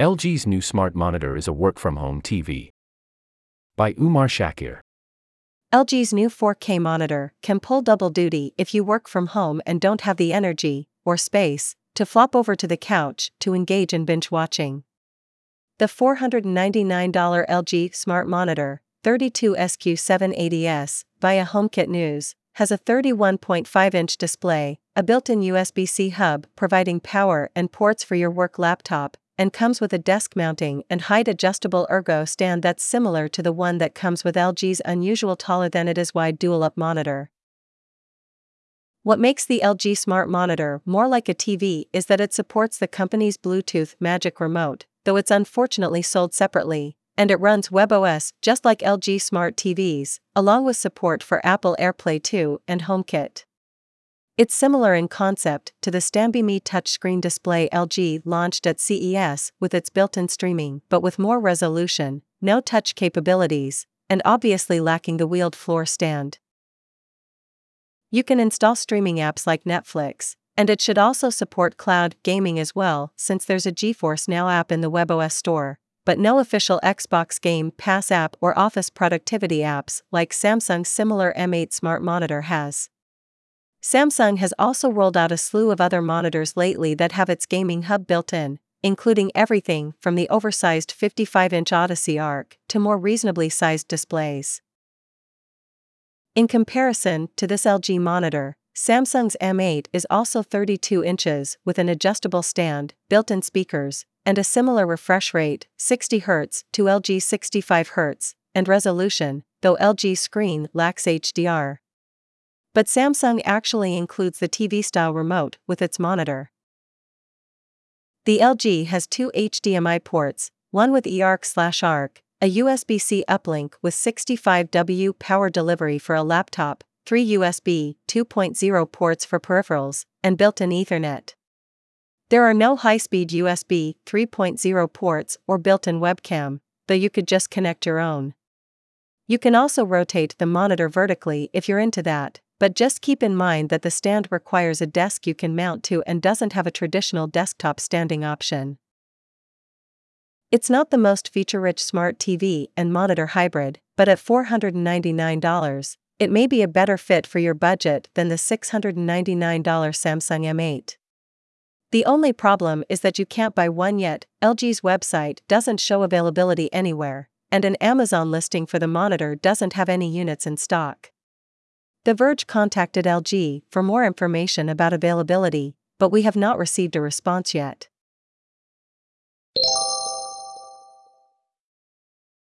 LG's new smart monitor is a work from home TV. By Umar Shakir. LG's new 4K monitor can pull double duty if you work from home and don't have the energy, or space, to flop over to the couch to engage in binge watching. The $499 LG Smart Monitor, 32SQ780S, via HomeKit News, has a 31.5 inch display, a built in USB C hub providing power and ports for your work laptop, and comes with a desk mounting and height adjustable ergo stand that's similar to the one that comes with LG's unusual taller than it is wide DualUp monitor. What makes the LG Smart Monitor more like a TV is that it supports the company's Bluetooth Magic Remote, though it's unfortunately sold separately, and it runs WebOS just like LG Smart TVs, along with support for Apple AirPlay 2 and HomeKit. It's similar in concept to the StanbyME touchscreen display LG launched at CES with its built in streaming, but with more resolution, no touch capabilities, and obviously lacking the wheeled floor stand. You can install streaming apps like Netflix, and it should also support cloud gaming as well, since there's a GeForce Now app in the WebOS store, but no official Xbox Game Pass app or Office productivity apps like Samsung's similar M8 smart monitor has. Samsung has also rolled out a slew of other monitors lately that have its gaming hub built in, including everything from the oversized 55 inch Odyssey Arc to more reasonably sized displays. In comparison to this LG monitor, Samsung's M8 is also 32 inches with an adjustable stand, built in speakers, and a similar refresh rate, 60 Hz to LG 65 Hz, and resolution, though LG's screen lacks HDR. But Samsung actually includes the TV style remote with its monitor. The LG has two HDMI ports, one with eARC/ARC, a USB-C uplink with 65W power delivery for a laptop, three USB 2.0 ports for peripherals, and built-in Ethernet. There are no high-speed USB 3.0 ports or built-in webcam, though you could just connect your own. You can also rotate the monitor vertically if you're into that but just keep in mind that the stand requires a desk you can mount to and doesn't have a traditional desktop standing option. It's not the most feature rich smart TV and monitor hybrid, but at $499, it may be a better fit for your budget than the $699 Samsung M8. The only problem is that you can't buy one yet, LG's website doesn't show availability anywhere, and an Amazon listing for the monitor doesn't have any units in stock. The Verge contacted LG for more information about availability, but we have not received a response yet.